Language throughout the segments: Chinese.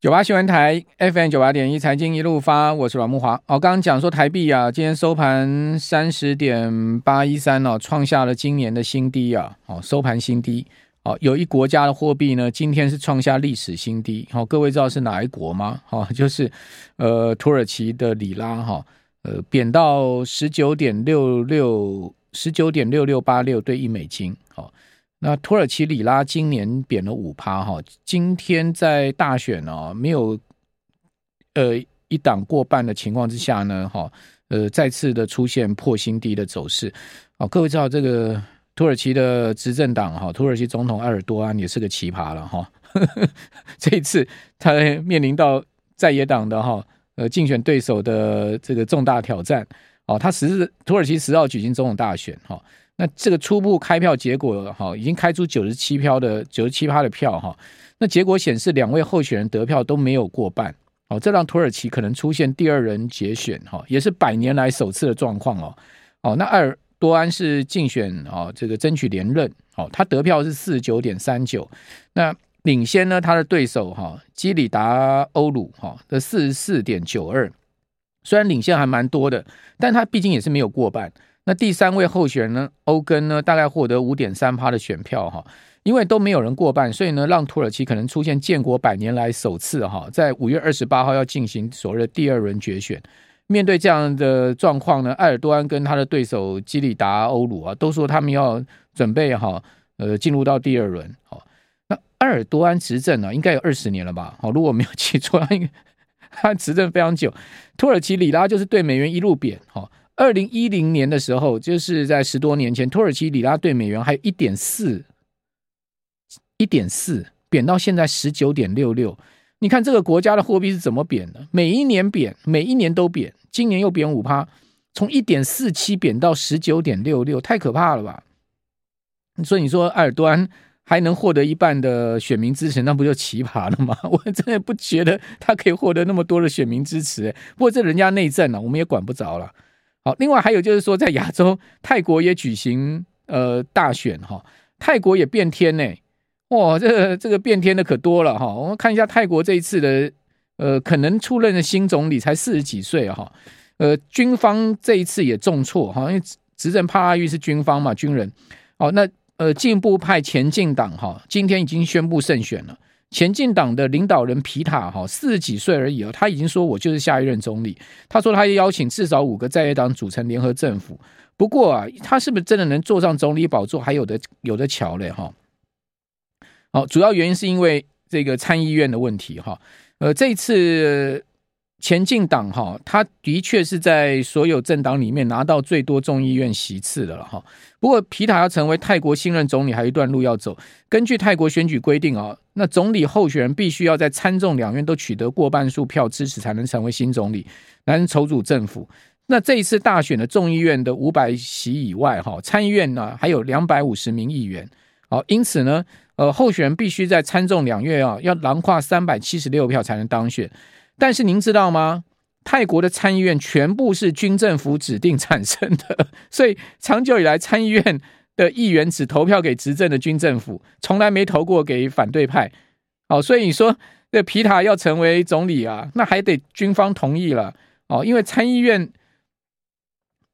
九八新闻台 FM 九八点一财经一路发，我是阮慕华。哦，刚刚讲说台币啊，今天收盘三十点八一三哦，创下了今年的新低啊。哦，收盘新低。哦，有一国家的货币呢，今天是创下历史新低。好，各位知道是哪一国吗？好，就是呃土耳其的里拉哈，呃贬到十九点六六十九点六六八六兑一美金。好。那土耳其里拉今年贬了五趴哈，今天在大选哦，没有呃一党过半的情况之下呢，哈呃再次的出现破新低的走势。哦，各位知道这个土耳其的执政党哈，土耳其总统埃尔多安也是个奇葩了哈。这一次他面临到在野党的哈呃竞选对手的这个重大挑战哦，他十日土耳其十号举行总统大选哈。那这个初步开票结果哈，已经开出九十七票的九十七趴的票哈。那结果显示，两位候选人得票都没有过半哦，这让土耳其可能出现第二轮决选哈，也是百年来首次的状况哦。哦，那埃尔多安是竞选啊，这个争取连任哦，他得票是四十九点三九，那领先呢他的对手哈基里达欧鲁哈的四十四点九二，虽然领先还蛮多的，但他毕竟也是没有过半。那第三位候选人呢，欧根呢，大概获得五点三趴的选票哈，因为都没有人过半，所以呢，让土耳其可能出现建国百年来首次哈，在五月二十八号要进行所谓的第二轮决选。面对这样的状况呢，埃尔多安跟他的对手基里达欧鲁啊，都说他们要准备哈，呃，进入到第二轮。好，那埃尔多安执政呢，应该有二十年了吧？好，如果没有记错，他他执政非常久。土耳其里拉就是对美元一路贬哈。二零一零年的时候，就是在十多年前，土耳其里拉兑美元还有一点四，一点四贬到现在十九点六六。你看这个国家的货币是怎么贬的？每一年贬，每一年都贬，今年又贬五趴，从一点四七贬到十九点六六，太可怕了吧？所以你说埃尔多安还能获得一半的选民支持，那不就奇葩了吗？我真的不觉得他可以获得那么多的选民支持。不过这人家内政呢，我们也管不着了。好，另外还有就是说，在亚洲，泰国也举行呃大选哈，泰国也变天呢，哇，这个这个变天的可多了哈。我们看一下泰国这一次的呃，可能出任的新总理才四十几岁哈，呃，军方这一次也重挫哈，因为执政帕拉育是军方嘛，军人。哦，那呃进步派前进党哈，今天已经宣布胜选了。前进党的领导人皮塔哈四十几岁而已啊，他已经说我就是下一任总理。他说他要邀请至少五个在野党组成联合政府。不过啊，他是不是真的能坐上总理宝座，还有的有的瞧嘞哈。好，主要原因是因为这个参议院的问题哈。呃，这次。前进党哈，他的确是在所有政党里面拿到最多众议院席次的了哈。不过皮塔要成为泰国新任总理，还有一段路要走。根据泰国选举规定啊，那总理候选人必须要在参众两院都取得过半数票支持，才能成为新总理，来筹组政府。那这一次大选的众议院的五百席以外哈，参议院呢还有两百五十名议员。好，因此呢，呃，候选人必须在参众两院啊要囊括三百七十六票才能当选。但是您知道吗？泰国的参议院全部是军政府指定产生的，所以长久以来参议院的议员只投票给执政的军政府，从来没投过给反对派。哦，所以你说这皮塔要成为总理啊，那还得军方同意了哦，因为参议院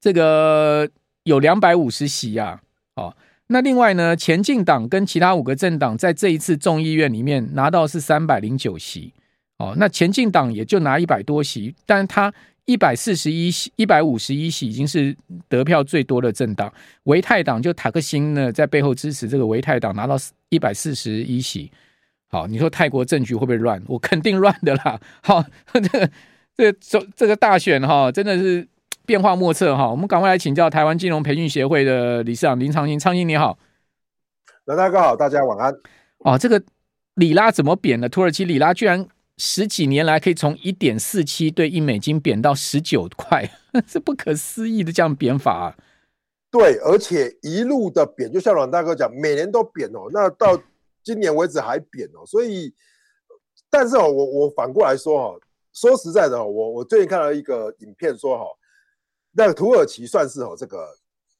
这个有两百五十席啊。哦，那另外呢，前进党跟其他五个政党在这一次众议院里面拿到是三百零九席。哦，那前进党也就拿一百多席，但他一百四十一席、一百五十一席已经是得票最多的政党。维泰党就塔克辛呢，在背后支持这个维泰党拿到一百四十一席。好，你说泰国政局会不会乱？我肯定乱的啦。好，这个这个这个大选哈，真的是变化莫测哈。我们赶快来请教台湾金融培训协会的理事长林长兴，长兴你好。大哥好，大家晚安。哦，这个里拉怎么贬的？土耳其里拉居然。十几年来可以从一点四七对一美金贬到十九块，是不可思议的这样贬法啊！对，而且一路的贬，就像阮大哥讲，每年都贬哦。那到今年为止还贬哦。所以，但是哦，我我反过来说哈，说实在的哦，我我最近看到一个影片说哈，那土耳其算是哦这个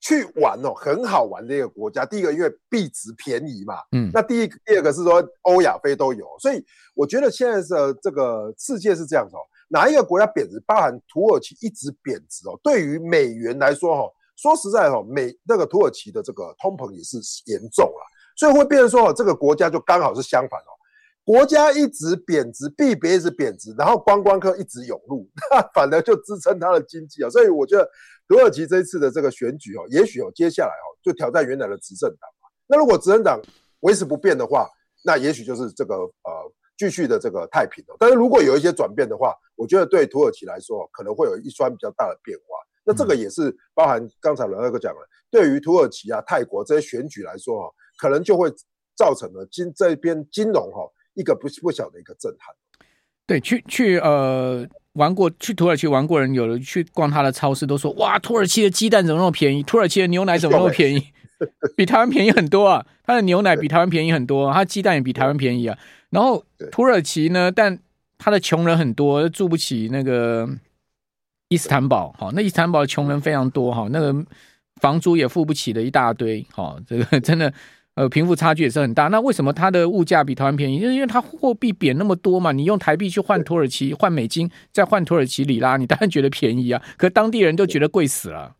去玩哦，很好玩的一个国家。第一个，因为币值便宜嘛，嗯，那第一个第二个是说欧亚非都有，所以我觉得现在的这个世界是这样子哦，哪一个国家贬值，包含土耳其一直贬值哦，对于美元来说哈，说实在哈，美那个土耳其的这个通膨也是严重了，所以会变成说这个国家就刚好是相反哦。国家一直贬值，币别一直贬值，然后观光客一直涌入，那反而就支撑它的经济啊。所以我觉得土耳其这一次的这个选举哦，也许哦接下来哦就挑战原来的执政党嘛。那如果执政党维持不变的话，那也许就是这个呃继续的这个太平了。但是如果有一些转变的话，我觉得对土耳其来说可能会有一番比较大的变化。那这个也是包含刚才伦大哥讲了，对于土耳其啊、泰国这些选举来说哦，可能就会造成了金这边金融哈。一个不不小的一个震撼，对，去去呃玩过去土耳其玩过人，有的去逛他的超市都说，哇，土耳其的鸡蛋怎么那么便宜？土耳其的牛奶怎么那么便宜？比台湾便宜很多啊！他的牛奶比台湾便宜很多，他鸡蛋也比台湾便宜啊。然后土耳其呢，但他的穷人很多，住不起那个伊斯坦堡，好，那伊斯坦堡穷人非常多哈，那个房租也付不起的一大堆，好，这个真的。呃，贫富差距也是很大。那为什么它的物价比台湾便宜？就是因为它货币贬那么多嘛。你用台币去换土耳其，换美金，再换土耳其里拉，你当然觉得便宜啊。可当地人都觉得贵死了。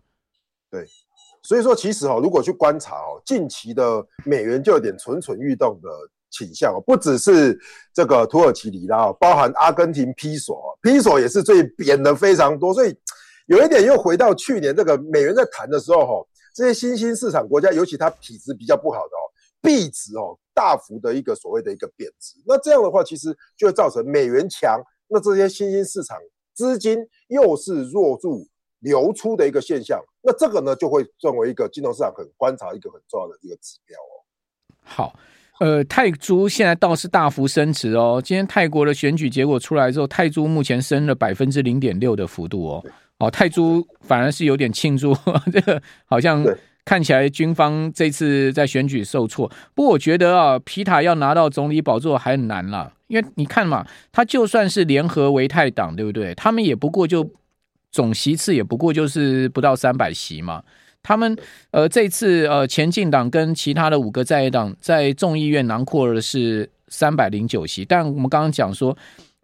对，所以说其实哦，如果去观察哦，近期的美元就有点蠢蠢欲动的倾向哦。不只是这个土耳其里拉哦，包含阿根廷披索，哦披索也是最贬的非常多。所以有一点又回到去年这个美元在谈的时候哈。这些新兴市场国家，尤其它体质比较不好的哦，币值哦大幅的一个所谓的一个贬值，那这样的话，其实就会造成美元强，那这些新兴市场资金又是弱入流出的一个现象，那这个呢就会作为一个金融市场很观察一个很重要的一个指标哦。好，呃，泰铢现在倒是大幅升值哦，今天泰国的选举结果出来之后，泰铢目前升了百分之零点六的幅度哦。哦，泰铢反而是有点庆祝，这个好像看起来军方这次在选举受挫。不过我觉得啊，皮塔要拿到总理宝座还很难啦，因为你看嘛，他就算是联合维泰党，对不对？他们也不过就总席次也不过就是不到三百席嘛。他们呃这次呃前进党跟其他的五个在野党在众议院囊括的是三百零九席，但我们刚刚讲说。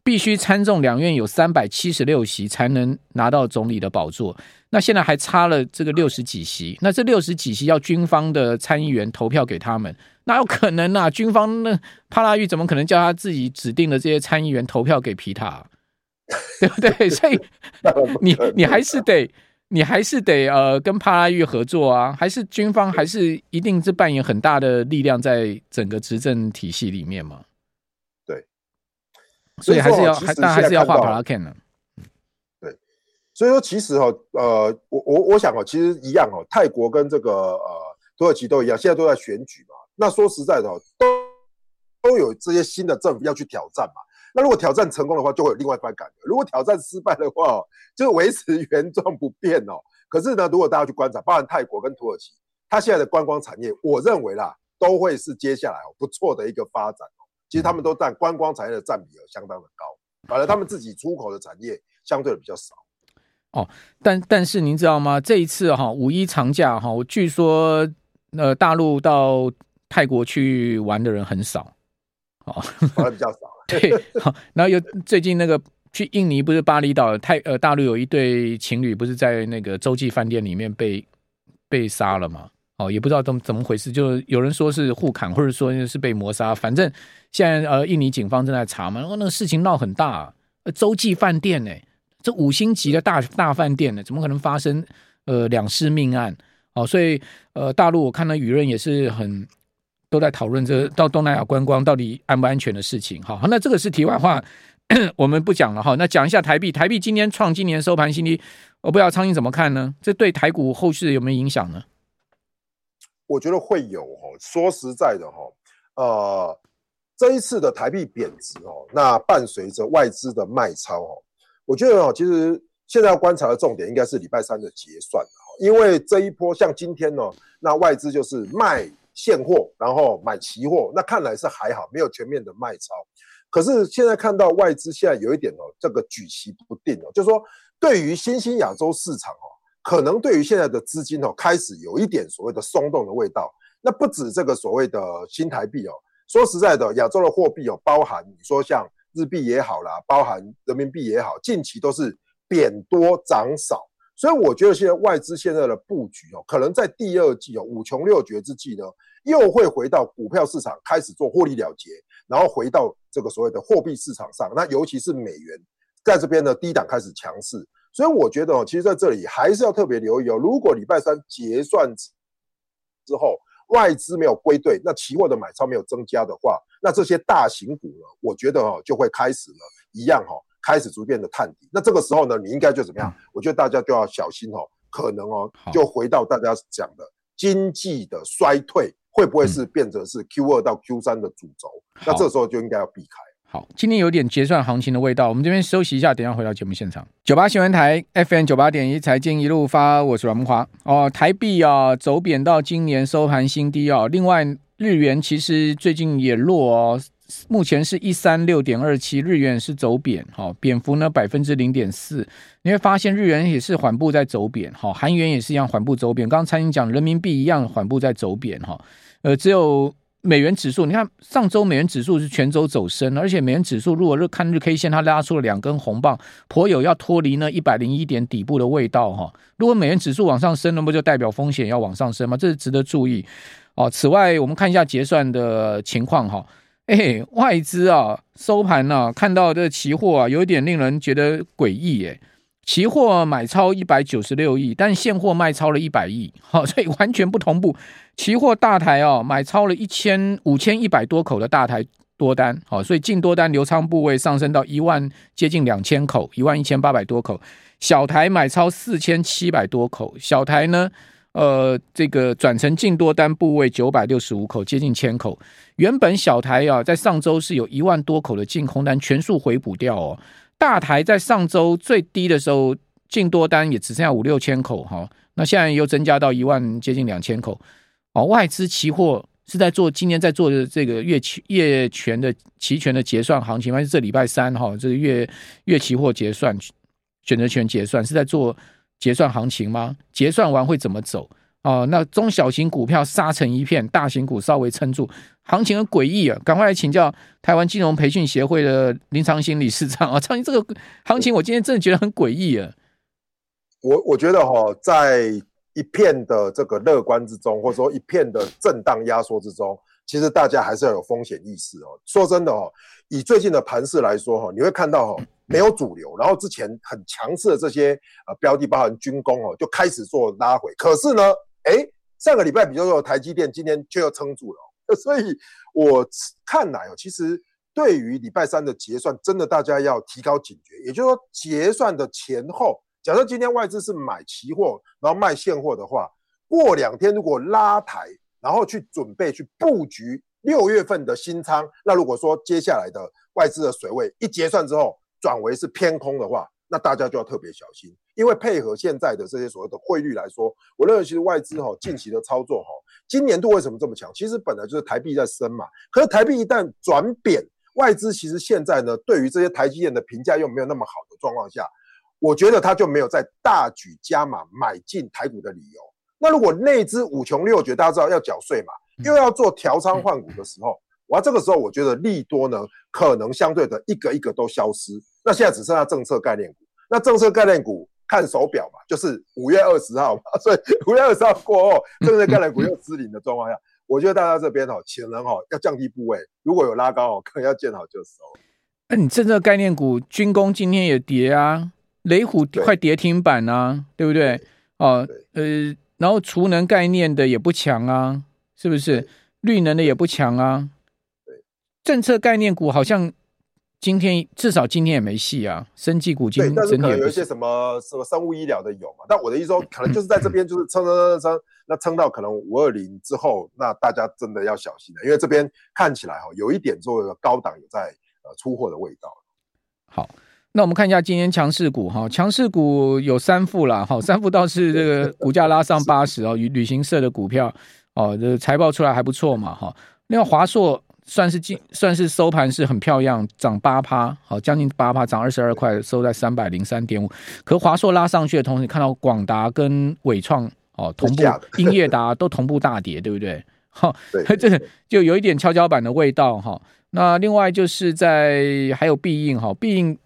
必须参众两院有三百七十六席才能拿到总理的宝座，那现在还差了这个六十几席，那这六十几席要军方的参议员投票给他们，哪有可能啊？军方那帕拉育怎么可能叫他自己指定的这些参议员投票给皮塔，对不对？所以你你还是得你还是得呃跟帕拉育合作啊，还是军方还是一定是扮演很大的力量在整个执政体系里面嘛？所以还是要，还但还是要画卡拉坎呢。对，所以说其实哈，呃，我我我想哦，其实一样哦，泰国跟这个呃土耳其都一样，现在都在选举嘛。那说实在的哦，都都有这些新的政府要去挑战嘛。那如果挑战成功的话，就会有另外一番感觉；如果挑战失败的话，就维持原状不变哦。可是呢，如果大家去观察，包含泰国跟土耳其，它现在的观光产业，我认为啦，都会是接下来哦不错的一个发展。其实他们都占观光产业的占比额相当的高，反而他们自己出口的产业相对的比较少。哦，但但是您知道吗？这一次哈五一长假哈，我据说呃大陆到泰国去玩的人很少，哦，玩的比较少。对，好，然后又最近那个去印尼不是巴厘岛泰呃大陆有一对情侣不是在那个洲际饭店里面被被杀了吗？哦，也不知道怎么怎么回事，就有人说是互砍，或者说是被谋杀。反正现在呃，印尼警方正在查嘛。然后那个事情闹很大，啊，洲际饭店呢，这五星级的大大饭店呢，怎么可能发生呃两尸命案？哦，所以呃，大陆我看到舆论也是很都在讨论这到东南亚观光到底安不安全的事情。好，那这个是题外话，我们不讲了哈。那讲一下台币，台币今天创今年收盘新低，我不知道苍蝇怎么看呢？这对台股后续有没有影响呢？我觉得会有哦，说实在的哈，呃，这一次的台币贬值哦，那伴随着外资的卖超哦，我觉得哦，其实现在要观察的重点应该是礼拜三的结算，因为这一波像今天呢，那外资就是卖现货，然后买期货，那看来是还好，没有全面的卖超。可是现在看到外资现在有一点哦，这个举棋不定哦，就是说对于新兴亚洲市场哦。可能对于现在的资金哦，开始有一点所谓的松动的味道。那不止这个所谓的新台币哦，说实在的，亚洲的货币哦，包含你说像日币也好啦，包含人民币也好，近期都是贬多涨少。所以我觉得现在外资现在的布局哦，可能在第二季哦，五穷六绝之际呢，又会回到股票市场开始做获利了结，然后回到这个所谓的货币市场上。那尤其是美元在这边呢，低档开始强势。所以我觉得哦，其实在这里还是要特别留意哦。如果礼拜三结算之后外资没有归队，那期货的买超没有增加的话，那这些大型股呢，我觉得哦就会开始了一样哈，开始逐渐的探底。那这个时候呢，你应该就怎么样？我觉得大家就要小心哦，可能哦就回到大家讲的经济的衰退会不会是变成是 Q 二到 Q 三的主轴？那这时候就应该要避开。好，今天有点结算行情的味道，我们这边休息一下，等一下回到节目现场。九八新闻台 FM 九八点一财经一路发，我是阮慕华哦。台币啊走贬到今年收盘新低哦。另外日元其实最近也弱哦，目前是一三六点二七，日元是走贬，哈、哦，贬幅呢百分之零点四。你会发现日元也是缓步在走贬，哈、哦，韩元也是一样缓步走贬。刚刚蔡英讲人民币一样缓步在走贬，哈、哦，呃，只有。美元指数，你看上周美元指数是全周走升，而且美元指数如果是看日 K 线，它拉出了两根红棒，颇有要脱离那一百零一点底部的味道哈。如果美元指数往上升，那不就代表风险要往上升吗？这是值得注意哦。此外，我们看一下结算的情况哈。哎，外资啊收盘呢、啊，看到这期货啊，有一点令人觉得诡异哎。期货买超一百九十六亿，但现货卖超了一百亿，好，所以完全不同步。期货大台哦，买超了一千五千一百多口的大台多单，好，所以净多单留仓部位上升到一万接近两千口，一万一千八百多口。小台买超四千七百多口，小台呢，呃，这个转成净多单部位九百六十五口，接近千口。原本小台啊，在上周是有一万多口的净空单，全数回补掉哦。大台在上周最低的时候，进多单也只剩下五六千口哈，那现在又增加到一万接近两千口哦。外资期货是在做今天在做的这个月期月权的期权的结算行情，还是这礼拜三哈，这个月月期货结算选择权结算是在做结算行情吗？结算完会怎么走？哦，那中小型股票杀成一片，大型股稍微撑住，行情很诡异啊！赶快来请教台湾金融培训协会的林长兴理事长啊，长兴这个行情，我今天真的觉得很诡异啊！我我觉得哈，在一片的这个乐观之中，或者说一片的震荡压缩之中，其实大家还是要有风险意识哦。说真的哦，以最近的盘势来说哈，你会看到哈。没有主流，然后之前很强势的这些呃标的，包含军工哦，就开始做拉回。可是呢，哎，上个礼拜比较弱的台积电，今天却又撑住了。所以我看来哦，其实对于礼拜三的结算，真的大家要提高警觉。也就是说，结算的前后，假设今天外资是买期货，然后卖现货的话，过两天如果拉抬，然后去准备去布局六月份的新仓，那如果说接下来的外资的水位一结算之后，转为是偏空的话，那大家就要特别小心，因为配合现在的这些所谓的汇率来说，我认为其实外资哈近期的操作哈，今年度为什么这么强？其实本来就是台币在升嘛，可是台币一旦转贬，外资其实现在呢对于这些台积电的评价又没有那么好的状况下，我觉得他就没有在大举加码买进台股的理由。那如果内资五穷六绝，大家知道要缴税嘛，又要做调仓换股的时候。哇，这个时候我觉得利多呢，可能相对的一个一个都消失。那现在只剩下政策概念股。那政策概念股看手表嘛，就是五月二十号嘛。所以五月二十号过后，政策概念股又失灵的状况下，我觉得大家这边哦，潜能哦要降低部位。如果有拉高哦，可能要见好就收。那、啊、你政策概念股军工今天也跌啊，雷虎快跌停板啊，对，对不对？哦，呃，然后储能概念的也不强啊，是不是？绿能的也不强啊。政策概念股好像今天至少今天也没戏啊，生技股今天但是可能有一些什么什么生物医疗的有嘛？但我的意思说，可能就是在这边就是撑撑撑撑，那撑到可能五二零之后，那大家真的要小心了，因为这边看起来哈有一点作为高档有在呃出货的味道。好，那我们看一下今天强势股哈，强势股有三副啦，哈，三副倒是这个股价拉上八十哦，与旅行社的股票哦，这财报出来还不错嘛哈，另外华硕。算是进算是收盘是很漂亮，涨八趴，好，将近八趴，涨二十二块，收在三百零三点五。可华硕拉上去的同时，看到广达跟纬创哦同步，英业达都同步大跌，对不对？好，这个就有一点跷跷板的味道哈。那另外就是在还有必应哈，必应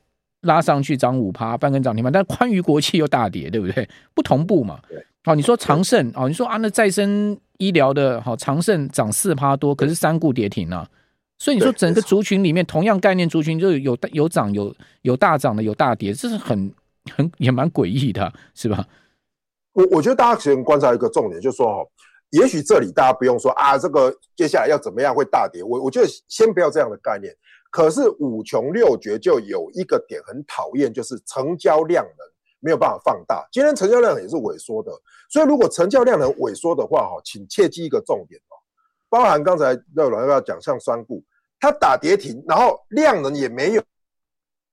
拉上去涨五趴，半根涨停板，但宽娱国际又大跌，对不对？不同步嘛。好，你说长盛哦，你说啊，那再生医疗的好，长盛涨四趴多，可是三顾跌停啊。所以你说整个族群里面，同样概念族群就有有涨有有大涨的，有大跌，这是很很也蛮诡异的，是吧？我我觉得大家先观察一个重点，就是说哈。也许这里大家不用说啊，这个接下来要怎么样会大跌？我我觉得先不要这样的概念。可是五穷六绝就有一个点很讨厌，就是成交量能没有办法放大。今天成交量也是萎缩的，所以如果成交量能萎缩的话，哈，请切记一个重点哦，包含刚才乐软要讲像三顾，它打跌停，然后量能也没有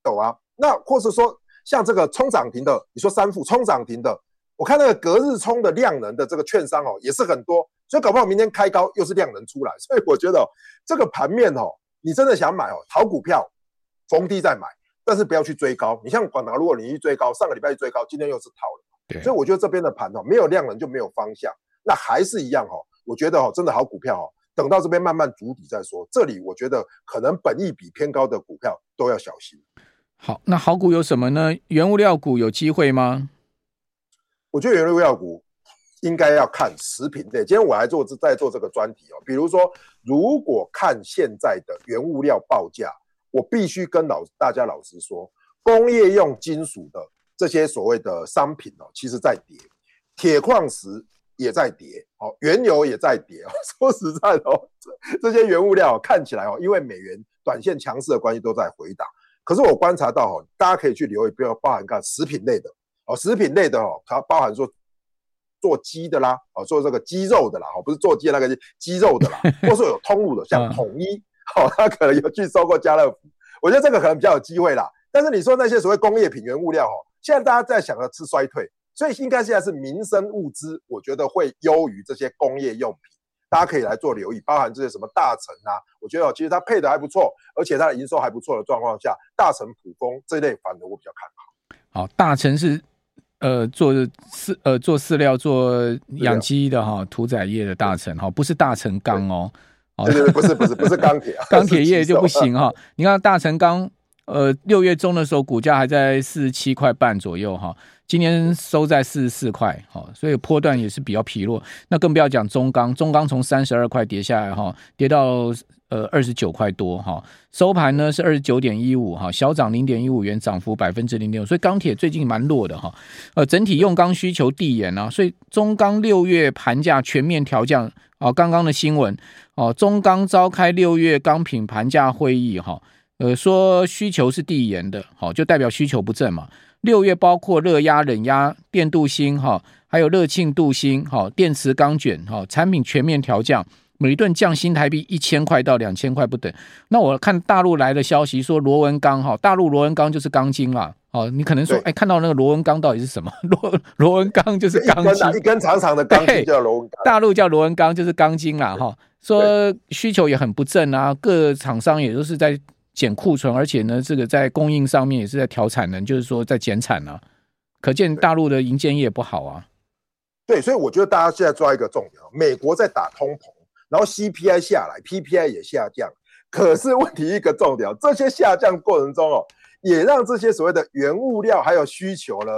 有啊，那或是说像这个冲涨停的，你说三富冲涨停的。我看那个隔日冲的量能的这个券商哦，也是很多，所以搞不好明天开高又是量能出来，所以我觉得这个盘面哦，你真的想买哦，好股票逢低再买，但是不要去追高。你像广达，如果你一追高，上个礼拜一追高，今天又是套了，对，所以我觉得这边的盘哦，没有量能就没有方向，那还是一样哦，我觉得哦，真的好股票哦，等到这边慢慢筑底再说。这里我觉得可能本益比偏高的股票都要小心。好，那好股有什么呢？原物料股有机会吗？我觉得原物料股应该要看食品类。今天我来做在做这个专题哦，比如说，如果看现在的原物料报价，我必须跟老大家老实说，工业用金属的这些所谓的商品哦，其实在跌，铁矿石也在跌，哦，原油也在跌哦。说实在的哦，这些原物料看起来哦，因为美元短线强势的关系都在回档。可是我观察到哦，大家可以去留意，不要包含看食品类的。哦，食品类的哦，它包含说做鸡的啦，哦，做这个鸡肉的啦，哦，不是做鸡那个鸡肉的啦，或是有通路的，像统一，哦，他可能有去收购家乐福，我觉得这个可能比较有机会啦。但是你说那些所谓工业品原物料哦，现在大家在想的是衰退，所以应该现在是民生物资，我觉得会优于这些工业用品，大家可以来做留意，包含这些什么大成啊，我觉得其实它配的还不错，而且它的营收还不错的状况下，大成、普丰这一类反而我比较看好。好，大成是。呃，做饲呃做饲料做养鸡的哈，屠宰业的大成哈，不是大成钢哦，哦，不是不是不是 钢铁，钢铁业就不行哈。你看大成钢，呃，六月中的时候股价还在四十七块半左右哈，今年收在四十四块哈，所以波段也是比较疲弱。那更不要讲中钢，中钢从三十二块跌下来哈，跌到。呃，二十九块多哈，收盘呢是二十九点一五哈，小涨零点一五元，涨幅百分之零点五，所以钢铁最近蛮弱的哈。呃，整体用钢需求递延啊，所以中钢六月盘价全面调降啊。刚刚的新闻哦，中钢召开六月钢品盘价会议哈，呃，说需求是递延的，好，就代表需求不振嘛。六月包括热压、冷压、电镀锌哈，还有热庆镀锌哈，电池钢卷哈，产品全面调降。每吨降新台币一千块到两千块不等。那我看大陆来的消息说螺纹钢哈，大陆螺纹钢就是钢筋啦。哦，你可能说，哎，看到那个螺纹钢到底是什么？螺螺纹钢就是钢筋，一根长长的钢筋叫螺纹钢。大陆叫螺纹钢就是钢筋啦。哈，说需求也很不振啊，各厂商也都是在减库存，而且呢，这个在供应上面也是在调产能，就是说在减产啊。可见大陆的银建业不好啊。对，所以我觉得大家现在抓一个重点，美国在打通膨。然后 CPI 下来，PPI 也下降，可是问题一个重点，这些下降过程中哦，也让这些所谓的原物料还有需求呢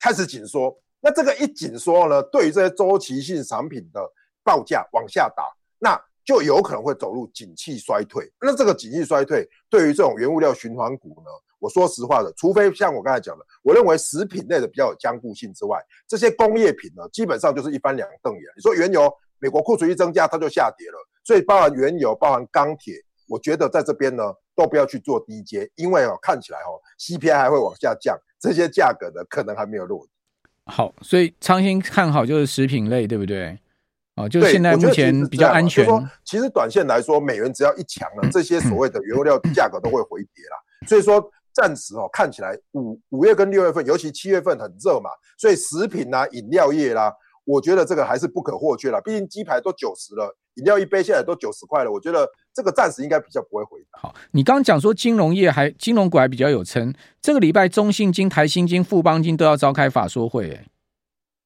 开始紧缩。那这个一紧缩呢，对于这些周期性产品的报价往下打，那就有可能会走入景气衰退。那这个景气衰退对于这种原物料循环股呢，我说实话的，除非像我刚才讲的，我认为食品类的比较有僵固性之外，这些工业品呢，基本上就是一翻两瞪眼。你说原油。美国库存一增加，它就下跌了，所以包含原油、包含钢铁，我觉得在这边呢都不要去做低阶，因为哦看起来哦 CPI 还会往下降，这些价格呢可能还没有落。好，所以昌兴看好就是食品类，对不对？哦，就现在目前比较安全。说其实短线来说，美元只要一强了，这些所谓的原物料价格都会回跌啦。所以说暂时哦看起来五五月跟六月份，尤其七月份很热嘛，所以食品啊、饮料业啦。我觉得这个还是不可或缺了，毕竟鸡排都九十了，饮料一杯现在都九十块了。我觉得这个暂时应该比较不会回档。好，你刚刚讲说金融业还金融股还比较有撑，这个礼拜中信金、台新金、富邦金都要召开法说会，哎，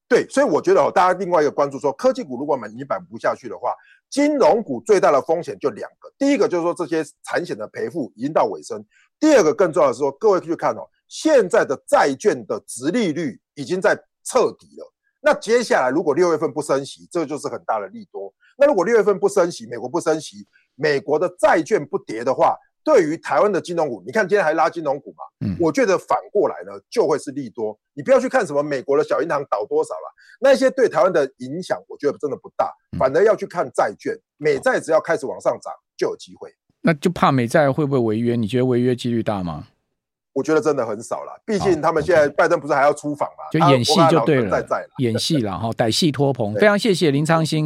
对，所以我觉得哦，大家另外一个关注说，科技股如果买你买不下去的话，金融股最大的风险就两个，第一个就是说这些产险的赔付已经到尾声，第二个更重要的是说，各位去看哦，现在的债券的殖利率已经在彻底了。那接下来，如果六月份不升息，这就是很大的利多。那如果六月份不升息，美国不升息，美国的债券不跌的话，对于台湾的金融股，你看今天还拉金融股嘛？嗯，我觉得反过来呢，就会是利多。你不要去看什么美国的小银行倒多少了，那些对台湾的影响，我觉得真的不大。反而要去看债券，美债只要开始往上涨，就有机会。那就怕美债会不会违约？你觉得违约几率大吗？我觉得真的很少了，毕竟他们现在拜登不是还要出访嘛？就演戏就对了，演戏了 哈，歹戏拖棚。非常谢谢林昌兴。